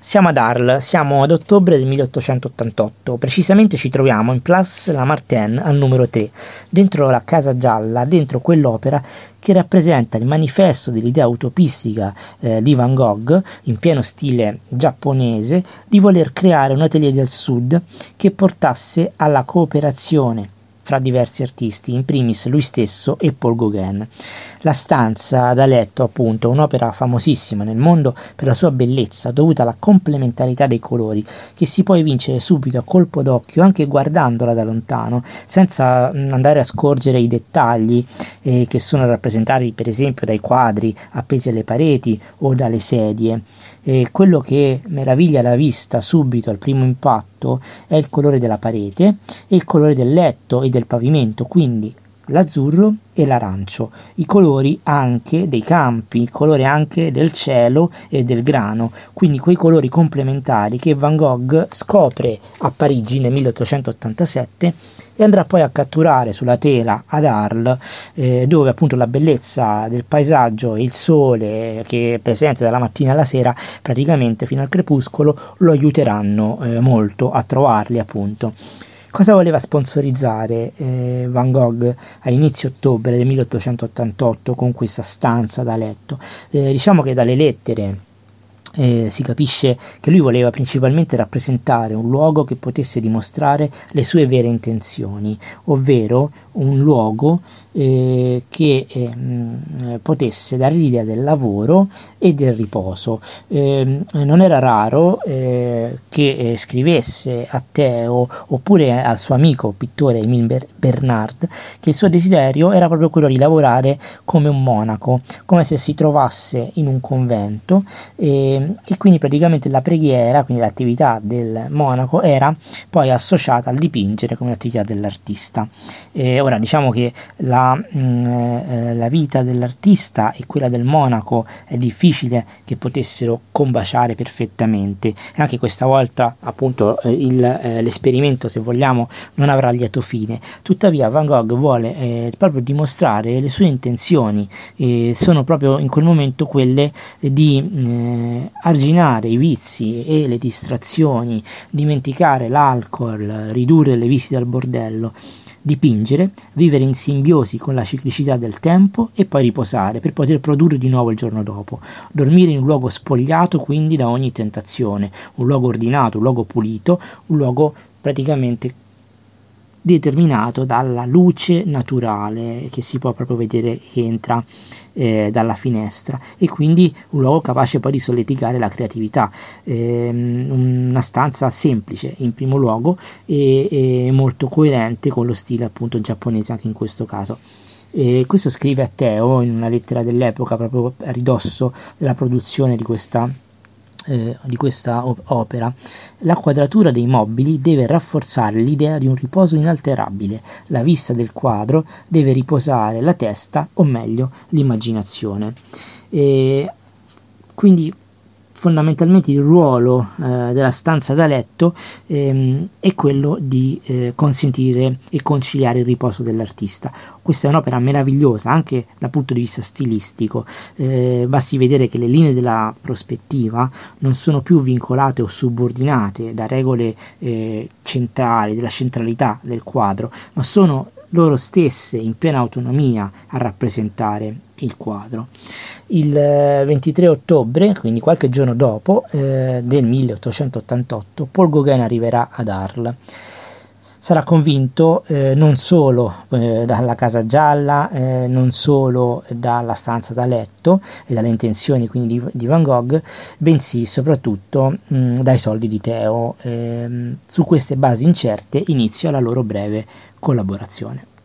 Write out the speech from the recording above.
Siamo ad Arles, siamo ad ottobre del 1888, precisamente ci troviamo in Place Lamartine al numero 3, dentro la Casa Gialla, dentro quell'opera che rappresenta il manifesto dell'idea utopistica eh, di Van Gogh, in pieno stile giapponese, di voler creare un atelier del sud che portasse alla cooperazione fra diversi artisti, in primis lui stesso e Paul Gauguin. La stanza da letto, appunto, un'opera famosissima nel mondo per la sua bellezza, dovuta alla complementarità dei colori, che si può evincere subito a colpo d'occhio, anche guardandola da lontano, senza mm, andare a scorgere i dettagli eh, che sono rappresentati, per esempio, dai quadri appesi alle pareti o dalle sedie. E quello che meraviglia la vista subito al primo impatto è il colore della parete e il colore del letto e del pavimento, quindi l'azzurro e l'arancio, i colori anche dei campi, il colore anche del cielo e del grano, quindi quei colori complementari che Van Gogh scopre a Parigi nel 1887 e andrà poi a catturare sulla tela ad Arles, eh, dove appunto la bellezza del paesaggio e il sole che è presente dalla mattina alla sera, praticamente fino al crepuscolo, lo aiuteranno eh, molto a trovarli appunto. Cosa voleva sponsorizzare eh, Van Gogh a inizio ottobre del 1888 con questa stanza da letto? Eh, diciamo che dalle lettere eh, si capisce che lui voleva principalmente rappresentare un luogo che potesse dimostrare le sue vere intenzioni, ovvero un luogo eh, che eh, potesse dare l'idea del lavoro e del riposo. Eh, non era raro eh, che eh, scrivesse a Teo oppure al suo amico pittore Emile Bernard che il suo desiderio era proprio quello di lavorare come un monaco, come se si trovasse in un convento e, e quindi praticamente la preghiera, quindi l'attività del monaco era poi associata al dipingere come l'attività dell'artista. ora diciamo che la mh, mm, eh, la vita dell'artista e quella del monaco è difficile che potessero combaciare perfettamente e anche questa volta appunto eh, il, eh, l'esperimento se vogliamo non avrà lieto fine tuttavia Van Gogh vuole eh, proprio dimostrare le sue intenzioni sono proprio in quel momento quelle di eh, arginare i vizi e le distrazioni dimenticare l'alcol ridurre le visite al bordello dipingere, vivere in simbiosi con la ciclicità del tempo e poi riposare per poter produrre di nuovo il giorno dopo. Dormire in un luogo spogliato quindi da ogni tentazione, un luogo ordinato, un luogo pulito, un luogo praticamente determinato dalla luce naturale che si può proprio vedere che entra eh, dalla finestra e quindi un luogo capace poi di solleticare la creatività. Eh, una stanza semplice in primo luogo e, e, molto coerente con lo stile appunto giapponese anche in questo caso. E questo scrive a Teo in una lettera dell'epoca proprio a ridosso della produzione di questa eh, di questa opera, la quadratura dei mobili deve rafforzare l'idea di un riposo inalterabile, la vista del quadro deve riposare la testa, o meglio l'immaginazione. E quindi fondamentalmente il ruolo eh, della stanza da letto ehm, è quello di eh, consentire e conciliare il riposo dell'artista. Questa è un'opera meravigliosa anche dal punto di vista stilistico, eh, basti vedere che le linee della prospettiva non sono più vincolate o subordinate da regole eh, centrali, della centralità del quadro, ma sono loro stesse in piena autonomia a rappresentare il quadro. Il 23 eh, ottobre, quindi qualche giorno dopo, eh, del 1888, Paul Gauguin arriverà ad Arles. Sarà convinto eh, non solo eh, dalla Casa Gialla, eh, non solo dalla stanza da letto e dalle intenzioni quindi di, Van Gogh, bensì soprattutto mh, dai soldi di Teo. Ehm, su queste basi incerte inizia la loro breve collaborazione.